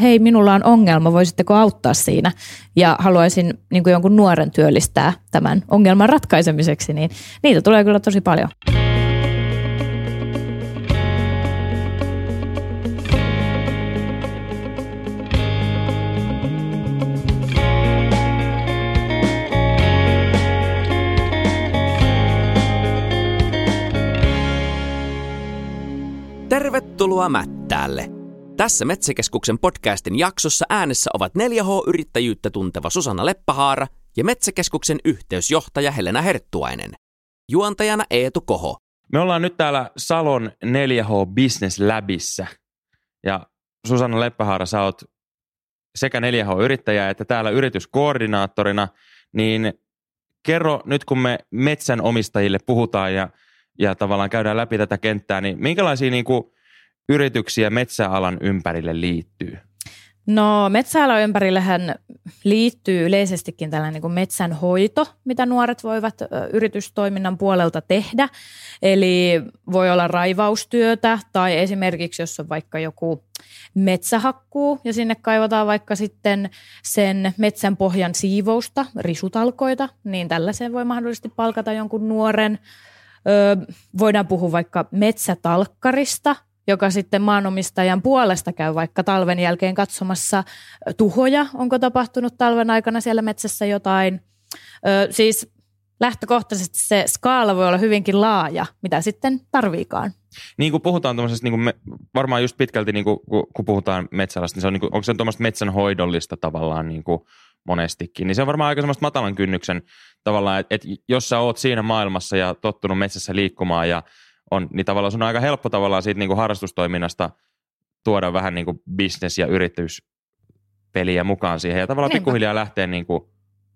hei minulla on ongelma, voisitteko auttaa siinä ja haluaisin niin kuin jonkun nuoren työllistää tämän ongelman ratkaisemiseksi, niin niitä tulee kyllä tosi paljon. Tervetuloa Mättäälle. Tässä Metsäkeskuksen podcastin jaksossa äänessä ovat 4H-yrittäjyyttä tunteva Susanna Leppähaara ja Metsäkeskuksen yhteysjohtaja Helena Herttuainen. Juontajana Eetu Koho. Me ollaan nyt täällä Salon 4H Business Labissa. Ja Susanna Leppähaara, sä oot sekä 4H-yrittäjä että täällä yrityskoordinaattorina, niin kerro nyt kun me metsänomistajille puhutaan ja, ja tavallaan käydään läpi tätä kenttää, niin minkälaisia niin kuin yrityksiä metsäalan ympärille liittyy? No metsäalan ympärillehän liittyy yleisestikin tällainen niin kuin metsänhoito, mitä nuoret voivat yritystoiminnan puolelta tehdä. Eli voi olla raivaustyötä tai esimerkiksi jos on vaikka joku metsähakkuu ja sinne kaivataan vaikka sitten sen metsän pohjan siivousta, risutalkoita, niin tällaiseen voi mahdollisesti palkata jonkun nuoren. Voidaan puhua vaikka metsätalkkarista – joka sitten maanomistajan puolesta käy vaikka talven jälkeen katsomassa tuhoja, onko tapahtunut talven aikana siellä metsässä jotain. Ö, siis lähtökohtaisesti se skaala voi olla hyvinkin laaja, mitä sitten tarviikaan. Niin kuin puhutaan tuommoisesta, niin kuin me, varmaan just pitkälti niin kuin, kun puhutaan metsäalasta, niin se on, niin kuin, onko se tuommoista metsänhoidollista tavallaan niin kuin monestikin, niin se on varmaan aika semmoista matalan kynnyksen tavallaan, että, että jos sä oot siinä maailmassa ja tottunut metsässä liikkumaan ja on, niin tavallaan sun on aika helppo tavallaan siitä niin kuin harrastustoiminnasta tuoda vähän niin kuin business- ja yrityspeliä mukaan siihen ja tavallaan Niinpä. pikkuhiljaa lähteä niin kuin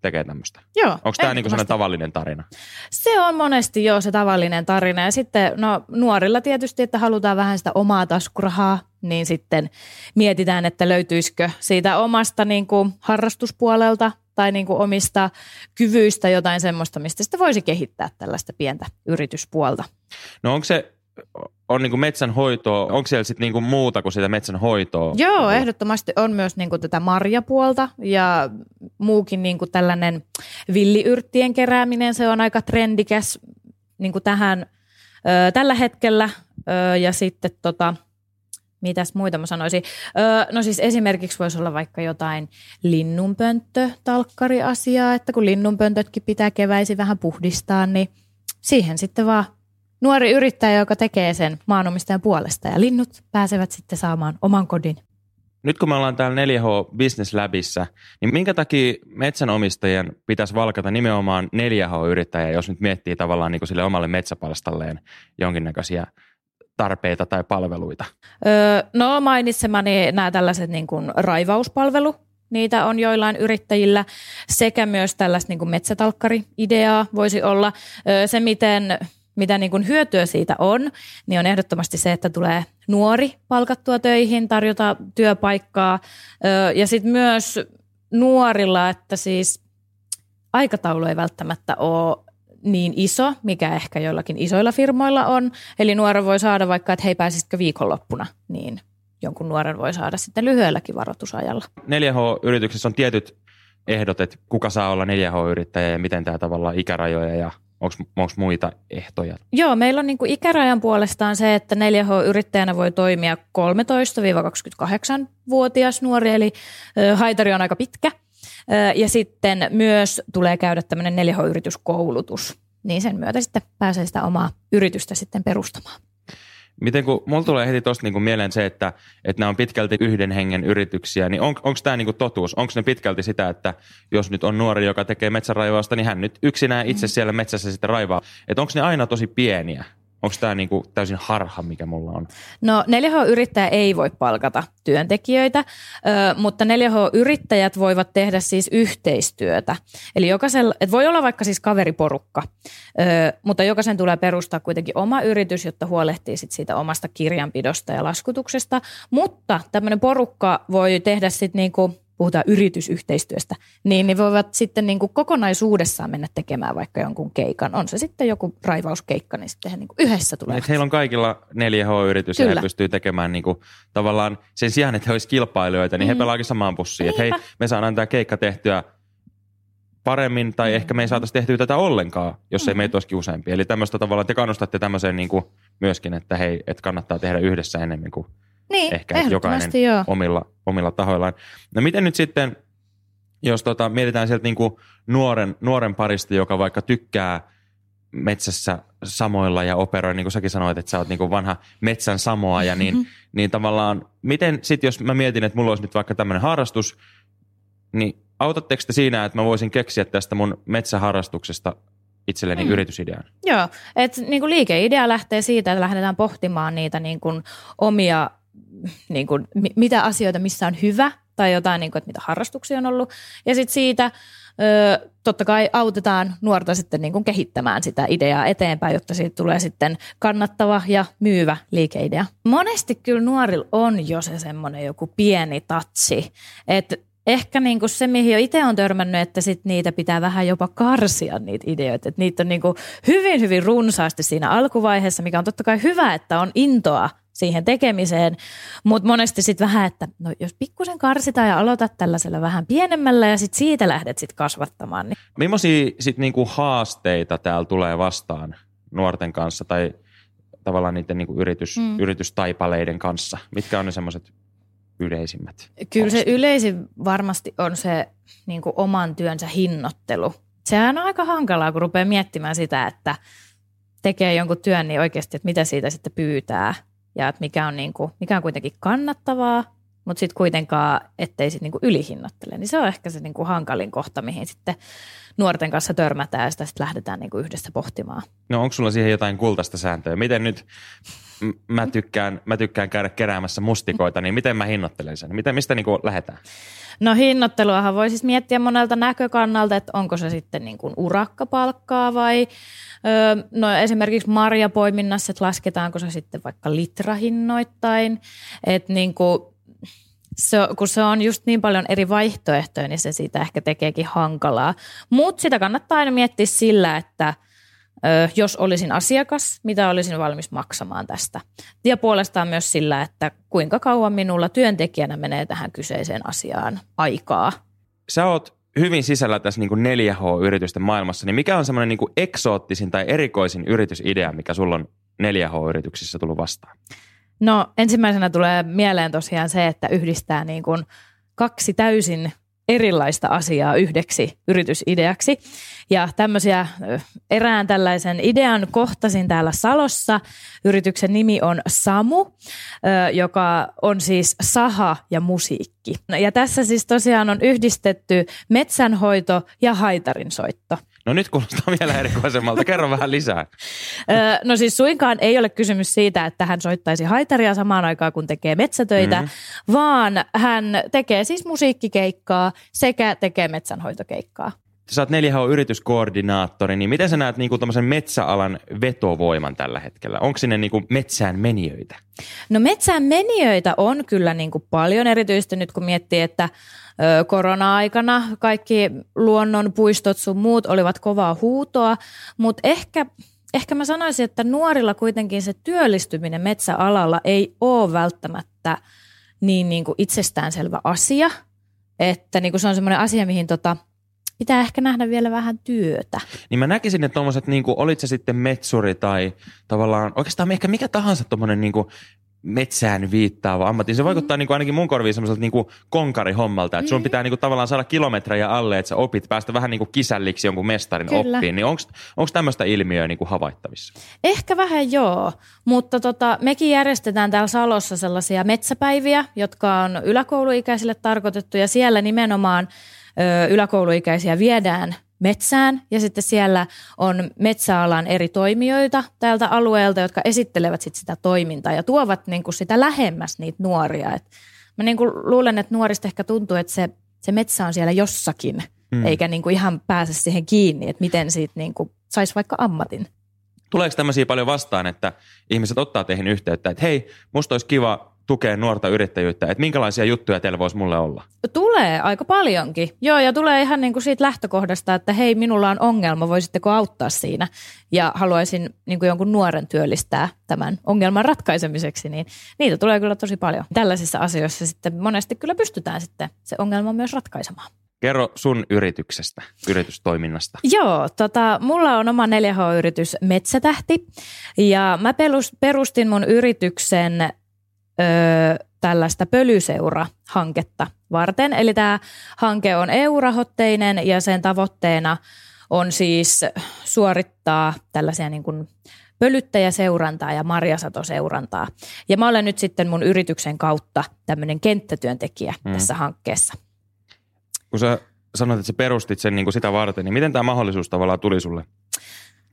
tekemään tämmöistä. Joo. Onko tämä niin sellainen tavallinen tarina? Se on monesti jo se tavallinen tarina ja sitten no, nuorilla tietysti, että halutaan vähän sitä omaa taskurahaa, niin sitten mietitään, että löytyisikö siitä omasta niin kuin harrastuspuolelta tai niin kuin omista kyvyistä jotain semmoista, mistä sitten voisi kehittää tällaista pientä yrityspuolta. No onko se on niin metsänhoitoa, onko siellä sitten niin muuta kuin sitä metsänhoitoa? Joo, ehdottomasti on myös niin kuin tätä marjapuolta ja muukin niin kuin tällainen villiyrttien kerääminen, se on aika trendikäs niin kuin tähän ö, tällä hetkellä ö, ja sitten tota, Mitäs muita mä sanoisin? Öö, no siis esimerkiksi voisi olla vaikka jotain linnunpönttö-talkkari-asiaa, että kun linnunpöntötkin pitää keväisin vähän puhdistaa, niin siihen sitten vaan nuori yrittäjä, joka tekee sen maanomistajan puolesta ja linnut pääsevät sitten saamaan oman kodin. Nyt kun me ollaan täällä 4H Business Labissa, niin minkä takia metsänomistajien pitäisi valkata nimenomaan 4H-yrittäjä, jos nyt miettii tavallaan niin kuin sille omalle metsäpalstalleen jonkinnäköisiä tarpeita tai palveluita? Öö, no mainitsemani nämä tällaiset niin kuin raivauspalvelu, niitä on joillain yrittäjillä, sekä myös tällaista niin kuin metsätalkkari-ideaa voisi olla. Öö, se, miten, mitä niin kuin hyötyä siitä on, niin on ehdottomasti se, että tulee nuori palkattua töihin, tarjota työpaikkaa. Ja sitten myös nuorilla, että siis aikataulu ei välttämättä ole niin iso, mikä ehkä joillakin isoilla firmoilla on. Eli nuori voi saada vaikka, että hei pääsisitkö viikonloppuna, niin jonkun nuoren voi saada sitten lyhyelläkin varoitusajalla. 4H-yrityksessä on tietyt ehdot, että kuka saa olla 4H-yrittäjä ja miten tämä tavallaan ikärajoja ja onko muita ehtoja? Joo, meillä on niin kuin ikärajan puolestaan se, että 4H-yrittäjänä voi toimia 13-28-vuotias nuori, eli haitari on aika pitkä – ja sitten myös tulee käydä tämmöinen 4H-yrityskoulutus, niin sen myötä sitten pääsee sitä omaa yritystä sitten perustamaan. Miten kun mulla tulee heti tuosta niinku mieleen se, että, että nämä on pitkälti yhden hengen yrityksiä, niin on, onko tämä niinku totuus? Onko ne pitkälti sitä, että jos nyt on nuori, joka tekee metsäraivausta, niin hän nyt yksinään itse siellä metsässä sitten raivaa. Että onko ne aina tosi pieniä? Onko tämä niinku täysin harha, mikä mulla on? No 4H-yrittäjä ei voi palkata työntekijöitä, mutta 4H-yrittäjät voivat tehdä siis yhteistyötä. Eli jokaisella, et voi olla vaikka siis kaveriporukka, mutta jokaisen tulee perustaa kuitenkin oma yritys, jotta huolehtii sit siitä omasta kirjanpidosta ja laskutuksesta. Mutta tämmöinen porukka voi tehdä sitten niinku puhutaan yritysyhteistyöstä, niin ne voivat sitten niin kuin kokonaisuudessaan mennä tekemään vaikka jonkun keikan. On se sitten joku raivauskeikka, niin sitten he niin kuin yhdessä tulee. Heillä on kaikilla 4H-yritys ja he pystyy tekemään niin kuin, tavallaan sen sijaan, että he olisivat kilpailijoita, niin mm. he pelaavat samaan pussiin. Että hei, me saadaan tämä keikka tehtyä paremmin tai mm. ehkä me ei saataisi tehtyä tätä ollenkaan, jos mm. ei meitä olisikin useampi. Eli tämmöistä tavallaan te kannustatte tämmöiseen niin kuin myöskin, että hei, että kannattaa tehdä yhdessä enemmän kuin niin, ehkä jokainen joo. omilla, omilla tahoillaan. No miten nyt sitten, jos tota, mietitään sieltä niin kuin nuoren, nuoren parista, joka vaikka tykkää metsässä samoilla ja operoi, niin kuin säkin sanoit, että sä oot niin kuin vanha metsän samoaja, niin, mm-hmm. niin tavallaan, miten sitten jos mä mietin, että mulla olisi nyt vaikka tämmöinen harrastus, niin autatteko te siinä, että mä voisin keksiä tästä mun metsäharrastuksesta itselleni mm. yritysidean? Joo, että niin liikeidea lähtee siitä, että lähdetään pohtimaan niitä niin kuin omia, niin kuin, mitä asioita, missä on hyvä tai jotain, niin kuin, että mitä harrastuksia on ollut. Ja sitten siitä ö, totta kai autetaan nuorta sitten niin kuin kehittämään sitä ideaa eteenpäin, jotta siitä tulee sitten kannattava ja myyvä liikeidea. Monesti kyllä nuorilla on jo se semmoinen joku pieni tatsi, että ehkä niin kuin se, mihin jo itse on törmännyt, että sit niitä pitää vähän jopa karsia niitä ideoita. Että niitä on niin kuin hyvin, hyvin runsaasti siinä alkuvaiheessa, mikä on totta kai hyvä, että on intoa siihen tekemiseen, mutta monesti sitten vähän, että no jos pikkusen karsitaan ja aloitat tällaisella vähän pienemmällä ja sitten siitä lähdet sitten kasvattamaan. Niin. Millaisia sitten niinku haasteita täällä tulee vastaan nuorten kanssa tai tavallaan niiden niinku yritys, mm. yritystaipaleiden kanssa? Mitkä on ne semmoiset yleisimmät? Kyllä se yleisin varmasti on se niin kuin oman työnsä hinnoittelu. Sehän on aika hankalaa, kun rupeaa miettimään sitä, että tekee jonkun työn, niin oikeasti, että mitä siitä sitten pyytää ja että mikä on, niin kuin, mikä on kuitenkin kannattavaa, mutta sitten kuitenkaan, ettei sitten niin ylihinnoittele. Niin se on ehkä se niin kuin hankalin kohta, mihin sitten nuorten kanssa törmätään ja sitä sitten lähdetään niin kuin yhdessä pohtimaan. No onko sulla siihen jotain kultaista sääntöä? Miten nyt mä tykkään, mä tykkään käydä keräämässä mustikoita, niin miten mä hinnoittelen sen? Miten, mistä niin kuin lähdetään? No hinnoitteluahan voi siis miettiä monelta näkökannalta, että onko se sitten niin kuin urakkapalkkaa vai öö, no esimerkiksi marjapoiminnassa, että lasketaanko se sitten vaikka litrahinnoittain, että niin kuin se, kun se on just niin paljon eri vaihtoehtoja, niin se siitä ehkä tekeekin hankalaa. Mutta sitä kannattaa aina miettiä sillä, että – jos olisin asiakas, mitä olisin valmis maksamaan tästä. Ja puolestaan myös sillä, että kuinka kauan minulla työntekijänä menee tähän kyseiseen asiaan aikaa. Sä oot hyvin sisällä tässä niin 4H-yritysten maailmassa, niin mikä on semmoinen niin eksoottisin tai erikoisin yritysidea, mikä sulla on 4H-yrityksissä tullut vastaan? No ensimmäisenä tulee mieleen tosiaan se, että yhdistää niin kuin kaksi täysin erilaista asiaa yhdeksi yritysideaksi. Ja tämmöisiä erään tällaisen idean kohtasin täällä Salossa. Yrityksen nimi on Samu, joka on siis saha ja musiikki. Ja tässä siis tosiaan on yhdistetty metsänhoito ja haitarinsoitto. No nyt kuulostaa vielä erikoisemmalta. Kerro vähän lisää. no siis suinkaan ei ole kysymys siitä, että hän soittaisi haitaria samaan aikaan, kun tekee metsätöitä, mm-hmm. vaan hän tekee siis musiikkikeikkaa sekä tekee metsänhoitokeikkaa. Sä oot 4H-yrityskoordinaattori, niin miten sä näet niin kuin metsäalan vetovoiman tällä hetkellä? Onko sinne niin kuin metsään menijöitä? No metsään menijöitä on kyllä niin kuin paljon, erityisesti nyt kun miettii, että korona-aikana kaikki luonnonpuistot sun muut olivat kovaa huutoa, mutta ehkä, ehkä mä sanoisin, että nuorilla kuitenkin se työllistyminen metsäalalla ei ole välttämättä niin, niin kuin itsestäänselvä asia, että niin kuin se on semmoinen asia, mihin tota, pitää ehkä nähdä vielä vähän työtä. Niin mä näkisin, että tuommoiset, niin kuin, olit se sitten metsuri tai tavallaan oikeastaan ehkä mikä tahansa tuommoinen niin kuin metsään viittaava ammatti. Se mm. vaikuttaa mm. niin kuin ainakin mun korviin semmoiselta niin kuin konkarihommalta, että sun pitää niin kuin tavallaan saada kilometrejä alle, että sä opit päästä vähän niin kuin kisälliksi jonkun mestarin Kyllä. oppiin. Niin onko tämmöistä ilmiöä niin kuin havaittavissa? Ehkä vähän joo, mutta tota, mekin järjestetään täällä Salossa sellaisia metsäpäiviä, jotka on yläkouluikäisille tarkoitettu ja siellä nimenomaan yläkouluikäisiä viedään metsään ja sitten siellä on metsäalan eri toimijoita tältä alueelta, jotka esittelevät sit sitä toimintaa ja tuovat niin kuin sitä lähemmäs niitä nuoria. Et mä niin kuin luulen, että nuorista ehkä tuntuu, että se, se metsä on siellä jossakin, mm. eikä niin kuin ihan pääse siihen kiinni, että miten siitä niin kuin saisi vaikka ammatin. Tuleeko tämmöisiä paljon vastaan, että ihmiset ottaa teihin yhteyttä, että hei, musta olisi kiva tukea nuorta yrittäjyyttä? Että minkälaisia juttuja teillä voisi mulle olla? Tulee aika paljonkin. Joo, ja tulee ihan niin kuin siitä lähtökohdasta, että hei, minulla on ongelma, voisitteko auttaa siinä? Ja haluaisin niin kuin jonkun nuoren työllistää tämän ongelman ratkaisemiseksi, niin niitä tulee kyllä tosi paljon. Tällaisissa asioissa sitten monesti kyllä pystytään sitten se ongelma myös ratkaisemaan. Kerro sun yrityksestä, yritystoiminnasta. Joo, tota, mulla on oma 4H-yritys Metsätähti ja mä perustin mun yrityksen ö, tällaista pölyseura-hanketta varten. Eli tämä hanke on EU-rahoitteinen ja sen tavoitteena on siis suorittaa tällaisia niin kuin pölyttäjäseurantaa ja marjasatoseurantaa. Ja mä olen nyt sitten mun yrityksen kautta tämmöinen kenttätyöntekijä mm. tässä hankkeessa kun sä sanoit, että sä perustit sen niin kuin sitä varten, niin miten tämä mahdollisuus tavallaan tuli sulle?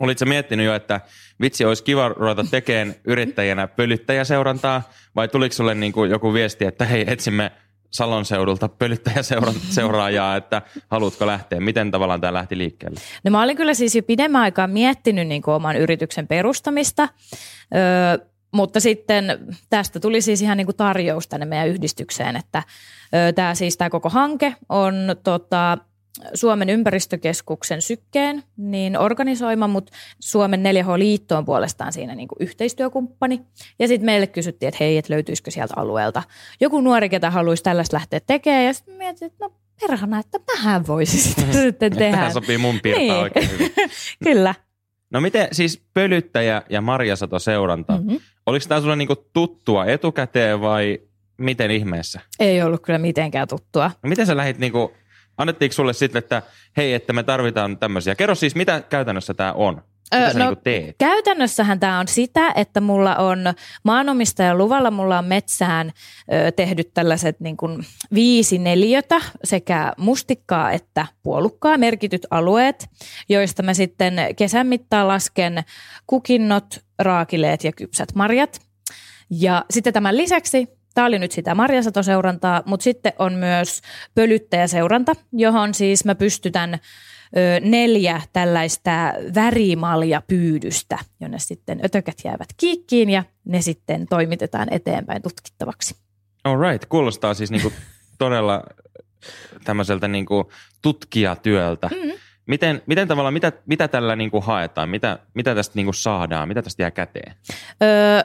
Olitko miettinyt jo, että vitsi olisi kiva ruveta tekemään yrittäjänä pölyttäjäseurantaa vai tuliko sulle niin kuin joku viesti, että hei etsimme Salon seudulta pölyttäjäseuraajaa, että haluatko lähteä? Miten tavallaan tämä lähti liikkeelle? No mä olin kyllä siis jo pidemmän aikaa miettinyt niin kuin oman yrityksen perustamista. Öö, mutta sitten tästä tuli siis ihan niin kuin tarjous tänne meidän yhdistykseen, että tämä siis tämä koko hanke on tota, Suomen ympäristökeskuksen sykkeen niin organisoima, mutta Suomen 4H-liitto on puolestaan siinä niin kuin yhteistyökumppani. Ja sitten meille kysyttiin, että hei, että löytyisikö sieltä alueelta joku nuori, ketä haluaisi tällaista lähteä tekemään. Ja sitten mietin, että no perhana, että mähän voisi sitten tehdä. Tähän sopii mun piirtaa niin. oikein hyvin. Kyllä. No miten siis pölyttäjä ja marjasato seuranta, mm-hmm. oliko tämä sulle niinku tuttua etukäteen vai miten ihmeessä? Ei ollut kyllä mitenkään tuttua. No miten sä lähit niinku, annettiinko sulle sitten, että hei, että me tarvitaan tämmöisiä. Kerro siis, mitä käytännössä tämä on? Mitä no, niin teet? Käytännössähän tämä on sitä, että mulla on maanomistajan luvalla, mulla on metsään ö, tehdyt tällaiset niin kuin viisi neliötä sekä mustikkaa että puolukkaa merkityt alueet, joista mä sitten kesän mittaan lasken kukinnot, raakileet ja kypsät marjat. Ja sitten tämän lisäksi Tämä oli nyt sitä marjasatoseurantaa, mutta sitten on myös pölyttäjäseuranta, johon siis mä pystytän neljä tällaista värimaljapyydystä, jonne sitten ötökät jäävät kiikkiin ja ne sitten toimitetaan eteenpäin tutkittavaksi. All right, kuulostaa siis niinku todella tämmöiseltä niinku tutkijatyöltä. Mm-hmm. Miten, miten tavallaan, mitä, mitä tällä niinku haetaan, mitä, mitä tästä niinku saadaan, mitä tästä jää käteen? Öö,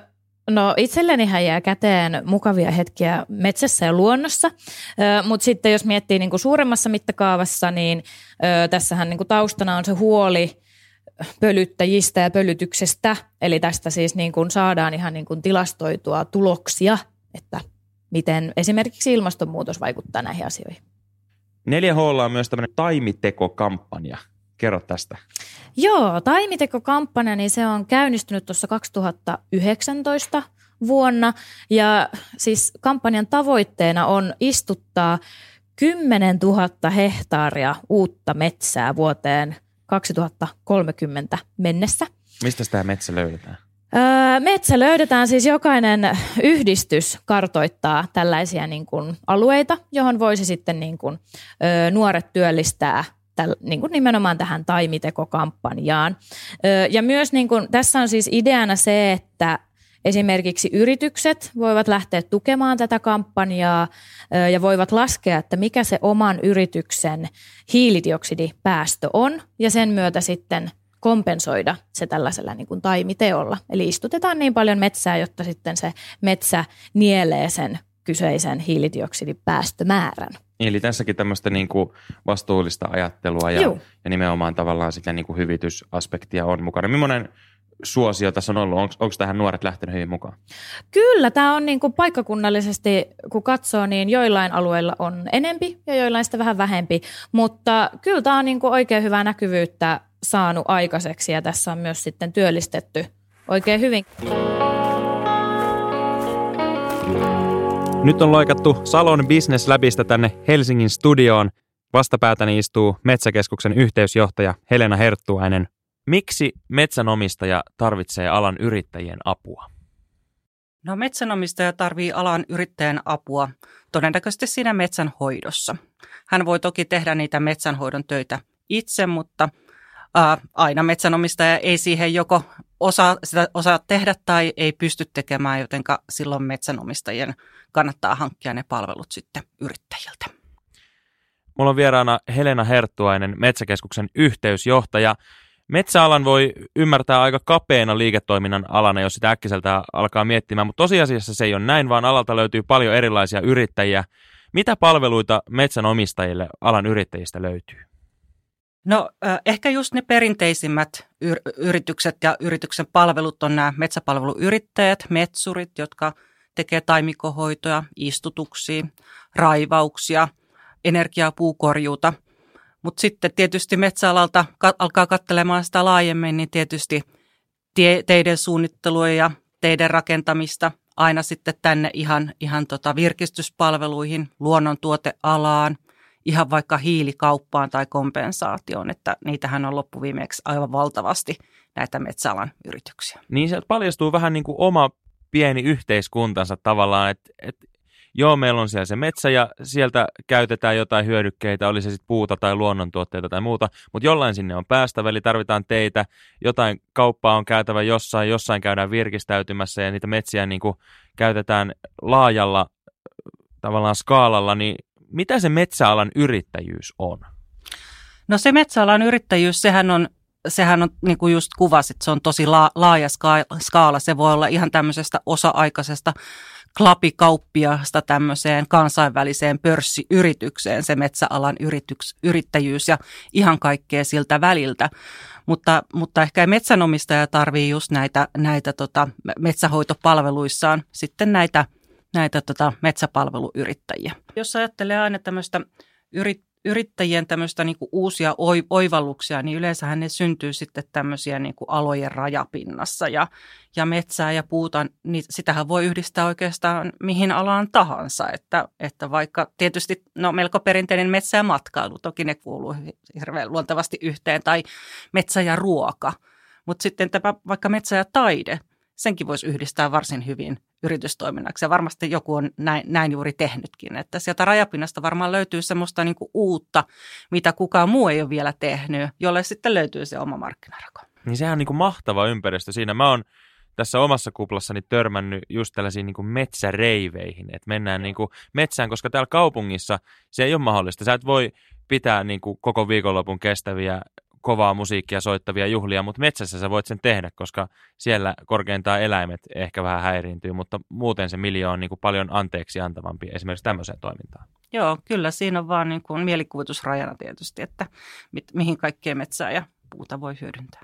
No itsellenihän jää käteen mukavia hetkiä metsässä ja luonnossa, mutta sitten jos miettii niin kuin suuremmassa mittakaavassa, niin tässähän niin kuin taustana on se huoli pölyttäjistä ja pölytyksestä. Eli tästä siis niin kuin saadaan ihan niin kuin tilastoitua tuloksia, että miten esimerkiksi ilmastonmuutos vaikuttaa näihin asioihin. 4H on myös tämmöinen taimitekokampanja. Kerro tästä. Joo, taimitekokampanja, niin se on käynnistynyt tuossa 2019 vuonna. Ja siis kampanjan tavoitteena on istuttaa 10 000 hehtaaria uutta metsää vuoteen 2030 mennessä. Mistä tämä metsä löydetään? Öö, metsä löydetään siis jokainen yhdistys kartoittaa tällaisia niin kuin alueita, johon voisi sitten niin kuin, öö, nuoret työllistää täl, niin kuin nimenomaan tähän taimitekokampanjaan. Ja myös niin kuin, tässä on siis ideana se, että esimerkiksi yritykset voivat lähteä tukemaan tätä kampanjaa ja voivat laskea, että mikä se oman yrityksen hiilidioksidipäästö on ja sen myötä sitten kompensoida se tällaisella niin kuin taimiteolla. Eli istutetaan niin paljon metsää, jotta sitten se metsä nielee sen kyseisen hiilidioksidipäästömäärän. Eli tässäkin tämmöistä niin kuin vastuullista ajattelua ja, ja nimenomaan tavallaan sitä niin kuin hyvitysaspektia on mukana. Millainen suosio tässä on ollut? Onko, tähän nuoret lähtenyt hyvin mukaan? Kyllä, tämä on niin kuin paikkakunnallisesti, kun katsoo, niin joillain alueilla on enempi ja joillain sitä vähän vähempi. Mutta kyllä tämä on niin kuin oikein hyvää näkyvyyttä saanut aikaiseksi ja tässä on myös sitten työllistetty oikein hyvin. Nyt on loikattu Salon Business Labista tänne Helsingin studioon. Vastapäätäni istuu Metsäkeskuksen yhteysjohtaja Helena Herttuainen. Miksi metsänomistaja tarvitsee alan yrittäjien apua? No metsänomistaja tarvii alan yrittäjän apua todennäköisesti siinä metsänhoidossa. Hän voi toki tehdä niitä metsänhoidon töitä itse, mutta ää, aina metsänomistaja ei siihen joko osaa, sitä osaa tehdä tai ei pysty tekemään, joten silloin metsänomistajien kannattaa hankkia ne palvelut sitten yrittäjiltä. Mulla on vieraana Helena Herttuainen, Metsäkeskuksen yhteysjohtaja. Metsäalan voi ymmärtää aika kapeena liiketoiminnan alana, jos sitä äkkiseltä alkaa miettimään, mutta tosiasiassa se ei ole näin, vaan alalta löytyy paljon erilaisia yrittäjiä. Mitä palveluita metsänomistajille alan yrittäjistä löytyy? No ehkä just ne perinteisimmät yritykset ja yrityksen palvelut on nämä metsäpalveluyrittäjät, metsurit, jotka tekee taimikohoitoja, istutuksia, raivauksia, energiapuukorjuuta. Mutta sitten tietysti metsäalalta alkaa katselemaan sitä laajemmin, niin tietysti tie, teiden suunnittelua ja teiden rakentamista aina sitten tänne ihan, ihan tota virkistyspalveluihin, luonnontuotealaan, ihan vaikka hiilikauppaan tai kompensaatioon, että niitähän on loppuviimeksi aivan valtavasti näitä metsäalan yrityksiä. Niin sieltä paljastuu vähän niin kuin oma pieni yhteiskuntansa tavallaan, että, että joo, meillä on siellä se metsä ja sieltä käytetään jotain hyödykkeitä, oli se sitten puuta tai luonnontuotteita tai muuta, mutta jollain sinne on päästävä, eli tarvitaan teitä, jotain kauppaa on käytävä jossain, jossain käydään virkistäytymässä ja niitä metsiä niin kuin käytetään laajalla tavallaan skaalalla, niin mitä se metsäalan yrittäjyys on? No se metsäalan yrittäjyys, sehän on, sehän on niin kuin just kuvasit, se on tosi laaja skaala. Se voi olla ihan tämmöisestä osa-aikaisesta klapikauppiasta tämmöiseen kansainväliseen pörssiyritykseen, se metsäalan yrityks, yrittäjyys ja ihan kaikkea siltä väliltä. Mutta, mutta ehkä metsänomistaja tarvii just näitä, näitä tota, metsähoitopalveluissaan sitten näitä – näitä tota, metsäpalveluyrittäjiä. Jos ajattelee aina tämmöistä yrit, yrittäjien tämmöistä niin kuin uusia oivalluksia, niin yleensähän ne syntyy sitten tämmöisiä niin kuin alojen rajapinnassa ja, ja metsää ja puuta, niin sitähän voi yhdistää oikeastaan mihin alaan tahansa, että, että vaikka tietysti no melko perinteinen metsä ja matkailu, toki ne kuuluu hirveän luontevasti yhteen, tai metsä ja ruoka, mutta sitten tämä vaikka metsä ja taide, senkin voisi yhdistää varsin hyvin yritystoiminnaksi. Ja varmasti joku on näin, näin juuri tehnytkin. Että sieltä rajapinnasta varmaan löytyy semmoista niin kuin uutta, mitä kukaan muu ei ole vielä tehnyt, jolle sitten löytyy se oma markkinarako. Niin sehän on niin kuin mahtava ympäristö siinä. Mä oon tässä omassa kuplassani törmännyt just tällaisiin niin kuin metsäreiveihin, että mennään niin kuin metsään, koska täällä kaupungissa se ei ole mahdollista. Sä et voi pitää niin kuin koko viikonlopun kestäviä kovaa musiikkia soittavia juhlia, mutta metsässä sä voit sen tehdä, koska siellä korkeintaan eläimet ehkä vähän häiriintyy, mutta muuten se miljoona on niin kuin paljon anteeksi antavampi esimerkiksi tämmöiseen toimintaan. Joo, kyllä siinä on vaan niin kuin mielikuvitusrajana tietysti, että mit, mihin kaikkea metsää ja puuta voi hyödyntää.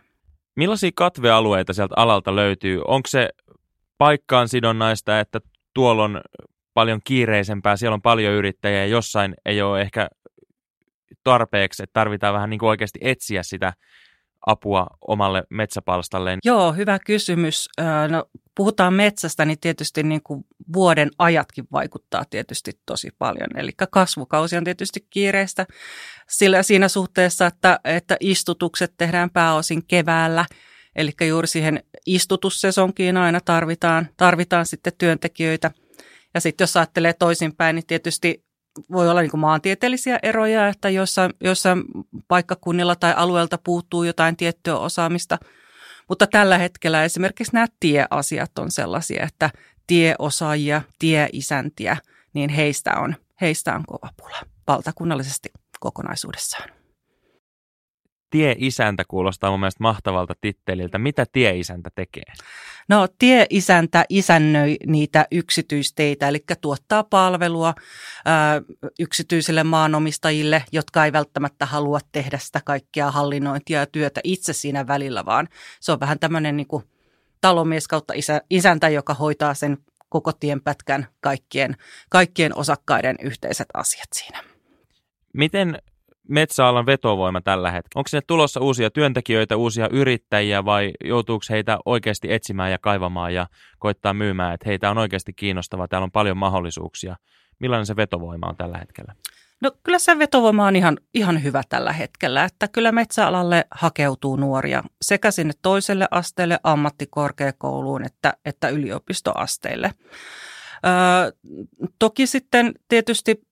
Millaisia katvealueita sieltä alalta löytyy? Onko se paikkaan sidonnaista, että tuolla on paljon kiireisempää, siellä on paljon yrittäjiä ja jossain ei ole ehkä tarpeeksi, että tarvitaan vähän niin kuin oikeasti etsiä sitä apua omalle metsäpalstalleen? Joo, hyvä kysymys. No, puhutaan metsästä, niin tietysti niin kuin vuoden ajatkin vaikuttaa tietysti tosi paljon. Eli kasvukausi on tietysti kiireistä sillä siinä suhteessa, että, että istutukset tehdään pääosin keväällä. Eli juuri siihen istutussesonkiin aina tarvitaan, tarvitaan sitten työntekijöitä. Ja sitten jos ajattelee toisinpäin, niin tietysti voi olla niin maantieteellisiä eroja, että jossain, jossain paikkakunnilla tai alueelta puuttuu jotain tiettyä osaamista. Mutta tällä hetkellä esimerkiksi nämä tieasiat on sellaisia, että tieosaajia, tieisäntiä, niin heistä on, heistä on kova pula valtakunnallisesti kokonaisuudessaan. Tieisäntä kuulostaa mun mielestä mahtavalta titteliltä. Mitä tieisäntä tekee? No tieisäntä isännöi niitä yksityisteitä, eli tuottaa palvelua ää, yksityisille maanomistajille, jotka ei välttämättä halua tehdä sitä kaikkea hallinnointia ja työtä itse siinä välillä, vaan se on vähän tämmöinen niin kuin talomies kautta isä, isäntä, joka hoitaa sen koko tienpätkän kaikkien, kaikkien osakkaiden yhteiset asiat siinä. Miten metsäalan vetovoima tällä hetkellä? Onko sinne tulossa uusia työntekijöitä, uusia yrittäjiä vai joutuuko heitä oikeasti etsimään ja kaivamaan ja koittaa myymään, että heitä on oikeasti kiinnostavaa, täällä on paljon mahdollisuuksia. Millainen se vetovoima on tällä hetkellä? No kyllä se vetovoima on ihan, ihan hyvä tällä hetkellä, että kyllä metsäalalle hakeutuu nuoria sekä sinne toiselle asteelle, ammattikorkeakouluun että, että yliopistoasteille. Öö, toki sitten tietysti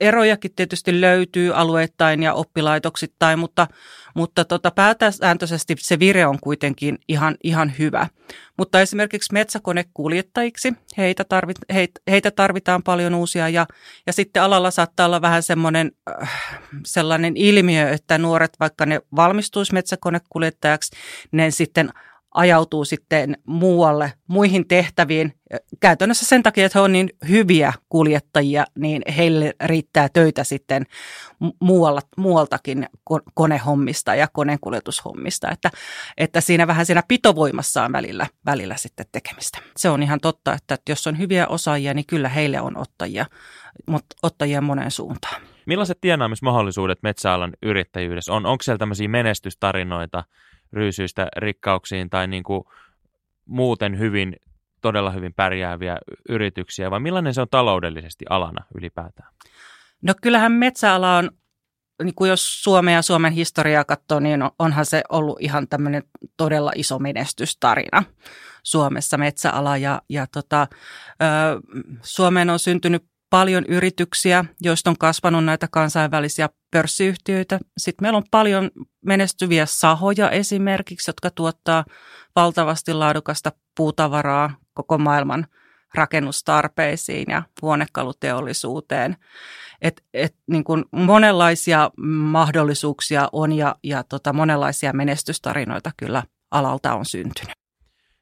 erojakin tietysti löytyy alueittain ja oppilaitoksittain, mutta, mutta tota, pääsääntöisesti se vire on kuitenkin ihan, ihan hyvä. Mutta esimerkiksi metsäkonekuljettajiksi heitä, tarvit, heitä, heitä tarvitaan paljon uusia ja, ja sitten alalla saattaa olla vähän semmoinen äh, sellainen ilmiö, että nuoret, vaikka ne valmistuisi metsäkonekuljettajaksi, ne sitten – ajautuu sitten muualle, muihin tehtäviin. Käytännössä sen takia, että he on niin hyviä kuljettajia, niin heille riittää töitä sitten muualla, muualtakin konehommista ja koneenkuljetushommista. Että, että siinä vähän siinä pitovoimassa on välillä, välillä sitten tekemistä. Se on ihan totta, että jos on hyviä osaajia, niin kyllä heille on ottajia, mutta ottajia moneen suuntaan. Millaiset tienaamismahdollisuudet metsäalan yrittäjyydessä on? Onko siellä tämmöisiä menestystarinoita – ryysyistä rikkauksiin tai niin kuin muuten hyvin, todella hyvin pärjääviä yrityksiä, vai millainen se on taloudellisesti alana ylipäätään? No kyllähän metsäala on, niin kuin jos Suomea ja Suomen historiaa katsoo, niin onhan se ollut ihan tämmöinen todella iso menestystarina Suomessa metsäala. Ja, ja tota, Suomeen on syntynyt paljon yrityksiä, joista on kasvanut näitä kansainvälisiä pörssiyhtiöitä. Sitten meillä on paljon menestyviä sahoja esimerkiksi, jotka tuottaa valtavasti laadukasta puutavaraa koko maailman rakennustarpeisiin ja huonekaluteollisuuteen. Et, et, niin kuin monenlaisia mahdollisuuksia on ja, ja tota, monenlaisia menestystarinoita kyllä alalta on syntynyt.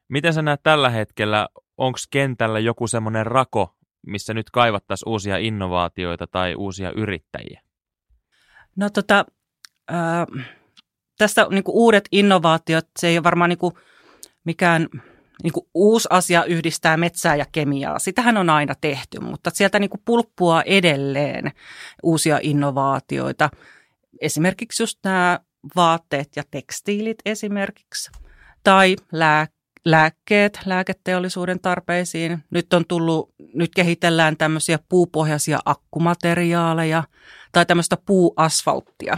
Miten sä näet tällä hetkellä, onko kentällä joku semmoinen rako, missä nyt kaivattaisiin uusia innovaatioita tai uusia yrittäjiä? No tota, äh, tässä niin uudet innovaatiot, se ei ole varmaan niin mikään niin uusi asia yhdistää metsää ja kemiaa. Sitähän on aina tehty, mutta sieltä niin pulppua edelleen uusia innovaatioita. Esimerkiksi just nämä vaatteet ja tekstiilit esimerkiksi, tai lääkkeet lääkkeet lääketeollisuuden tarpeisiin. Nyt on tullut, nyt kehitellään tämmöisiä puupohjaisia akkumateriaaleja tai tämmöistä puuasfalttia.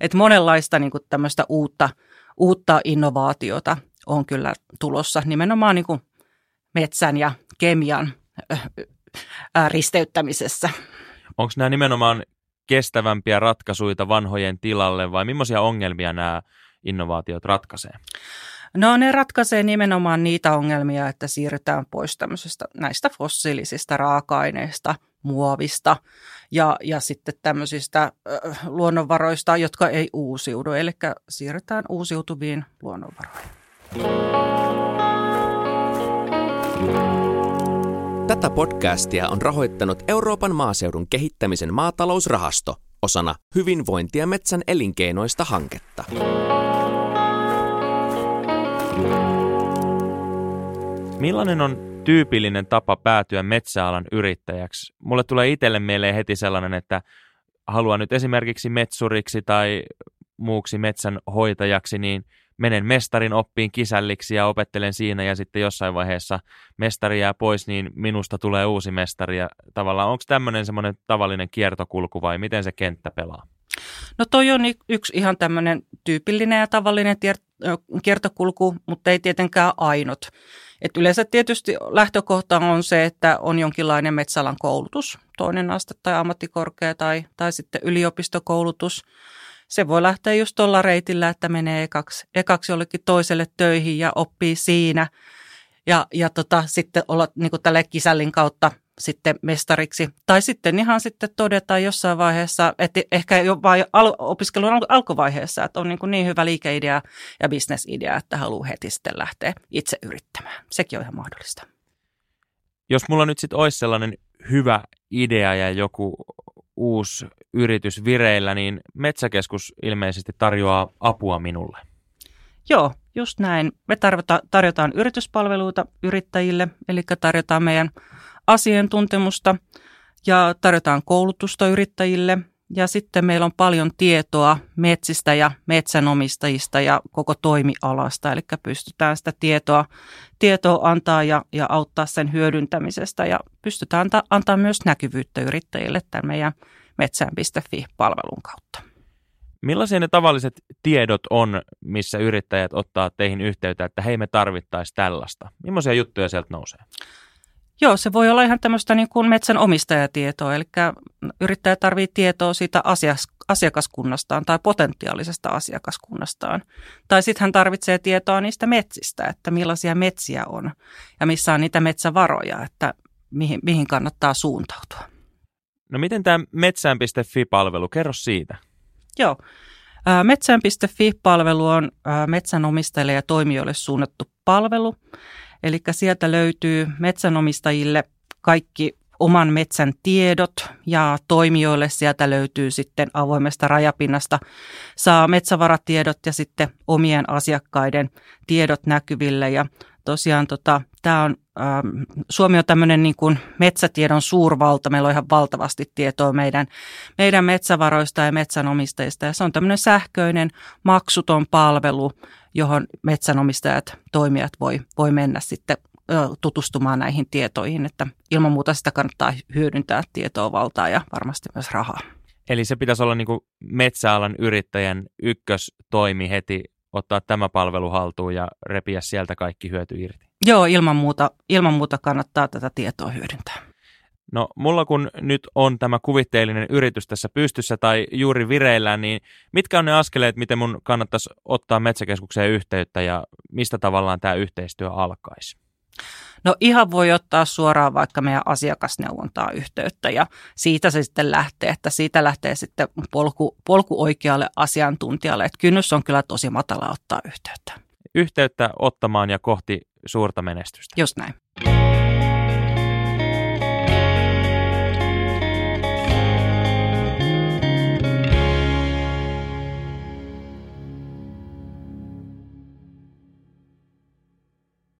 Et monenlaista niin tämmöistä uutta, uutta innovaatiota on kyllä tulossa nimenomaan niin kuin metsän ja kemian äh, äh, risteyttämisessä. Onko nämä nimenomaan kestävämpiä ratkaisuja vanhojen tilalle vai millaisia ongelmia nämä innovaatiot ratkaisee? No ne ratkaisee nimenomaan niitä ongelmia, että siirrytään pois tämmöisestä näistä fossiilisista raaka-aineista, muovista ja, ja sitten tämmöisistä äh, luonnonvaroista, jotka ei uusiudu. Eli siirrytään uusiutuviin luonnonvaroihin. Tätä podcastia on rahoittanut Euroopan maaseudun kehittämisen maatalousrahasto osana Hyvinvointia metsän elinkeinoista hanketta. Millainen on tyypillinen tapa päätyä metsäalan yrittäjäksi? Mulle tulee itselle mieleen heti sellainen, että haluan nyt esimerkiksi metsuriksi tai muuksi metsän hoitajaksi, niin menen mestarin oppiin kisälliksi ja opettelen siinä ja sitten jossain vaiheessa mestari jää pois, niin minusta tulee uusi mestari. Ja tavallaan onko tämmöinen semmoinen tavallinen kiertokulku vai miten se kenttä pelaa? No toi on yksi ihan tämmöinen tyypillinen ja tavallinen kiertokulku, mutta ei tietenkään ainut. Et yleensä tietysti lähtökohta on se, että on jonkinlainen metsäalan koulutus, toinen aste tai ammattikorkea tai, tai sitten yliopistokoulutus. Se voi lähteä just tuolla reitillä, että menee ekaksi, ekaksi jollekin toiselle töihin ja oppii siinä. Ja, ja tota, sitten olla niin tälle kisällin kautta sitten mestariksi. Tai sitten ihan sitten todetaan jossain vaiheessa, että ehkä jo vain al- opiskelun al- alkuvaiheessa, että on niin, kuin niin hyvä liikeidea ja bisnesidea, että haluaa heti sitten lähteä itse yrittämään. Sekin on ihan mahdollista. Jos mulla nyt sitten olisi sellainen hyvä idea ja joku uusi yritys vireillä, niin Metsäkeskus ilmeisesti tarjoaa apua minulle. Joo, just näin. Me tarjotaan yrityspalveluita yrittäjille, eli tarjotaan meidän asiantuntemusta ja tarjotaan koulutusta yrittäjille. Ja sitten meillä on paljon tietoa metsistä ja metsänomistajista ja koko toimialasta, eli pystytään sitä tietoa, tietoa antaa ja, ja auttaa sen hyödyntämisestä ja pystytään antaa, antaa myös näkyvyyttä yrittäjille tämän meidän metsään.fi-palvelun kautta. Millaisia ne tavalliset tiedot on, missä yrittäjät ottaa teihin yhteyttä, että hei me tarvittaisiin tällaista? Millaisia juttuja sieltä nousee? Joo, se voi olla ihan tämmöistä niin kuin metsän omistajatietoa, eli yrittäjä tarvitsee tietoa siitä asias, asiakaskunnastaan tai potentiaalisesta asiakaskunnastaan. Tai sitten hän tarvitsee tietoa niistä metsistä, että millaisia metsiä on ja missä on niitä metsävaroja, että mihin, mihin kannattaa suuntautua. No miten tämä metsään.fi-palvelu, kerro siitä. Joo, Metsään.fi-palvelu on metsänomistajille ja toimijoille suunnattu palvelu. Eli sieltä löytyy metsänomistajille kaikki oman metsän tiedot ja toimijoille sieltä löytyy sitten avoimesta rajapinnasta. Saa metsävaratiedot ja sitten omien asiakkaiden tiedot näkyville ja tosiaan tota, tämä on, ähm, Suomi on tämmöinen niin kuin metsätiedon suurvalta. Meillä on ihan valtavasti tietoa meidän, meidän metsävaroista ja metsänomistajista. Ja se on tämmöinen sähköinen maksuton palvelu, johon metsänomistajat, toimijat voi, voi mennä sitten tutustumaan näihin tietoihin, että ilman muuta sitä kannattaa hyödyntää tietoa, valtaa ja varmasti myös rahaa. Eli se pitäisi olla niin kuin metsäalan yrittäjän ykköstoimi heti ottaa tämä palvelu haltuun ja repiä sieltä kaikki hyöty irti. Joo, ilman muuta, ilman muuta kannattaa tätä tietoa hyödyntää. No mulla kun nyt on tämä kuvitteellinen yritys tässä pystyssä tai juuri vireillä, niin mitkä on ne askeleet, miten mun kannattaisi ottaa metsäkeskukseen yhteyttä ja mistä tavallaan tämä yhteistyö alkaisi? No ihan voi ottaa suoraan vaikka meidän asiakasneuvontaa yhteyttä ja siitä se sitten lähtee, että siitä lähtee sitten polku, polku oikealle asiantuntijalle. Että kynnys on kyllä tosi matala ottaa yhteyttä. Yhteyttä ottamaan ja kohti suurta menestystä. Just näin.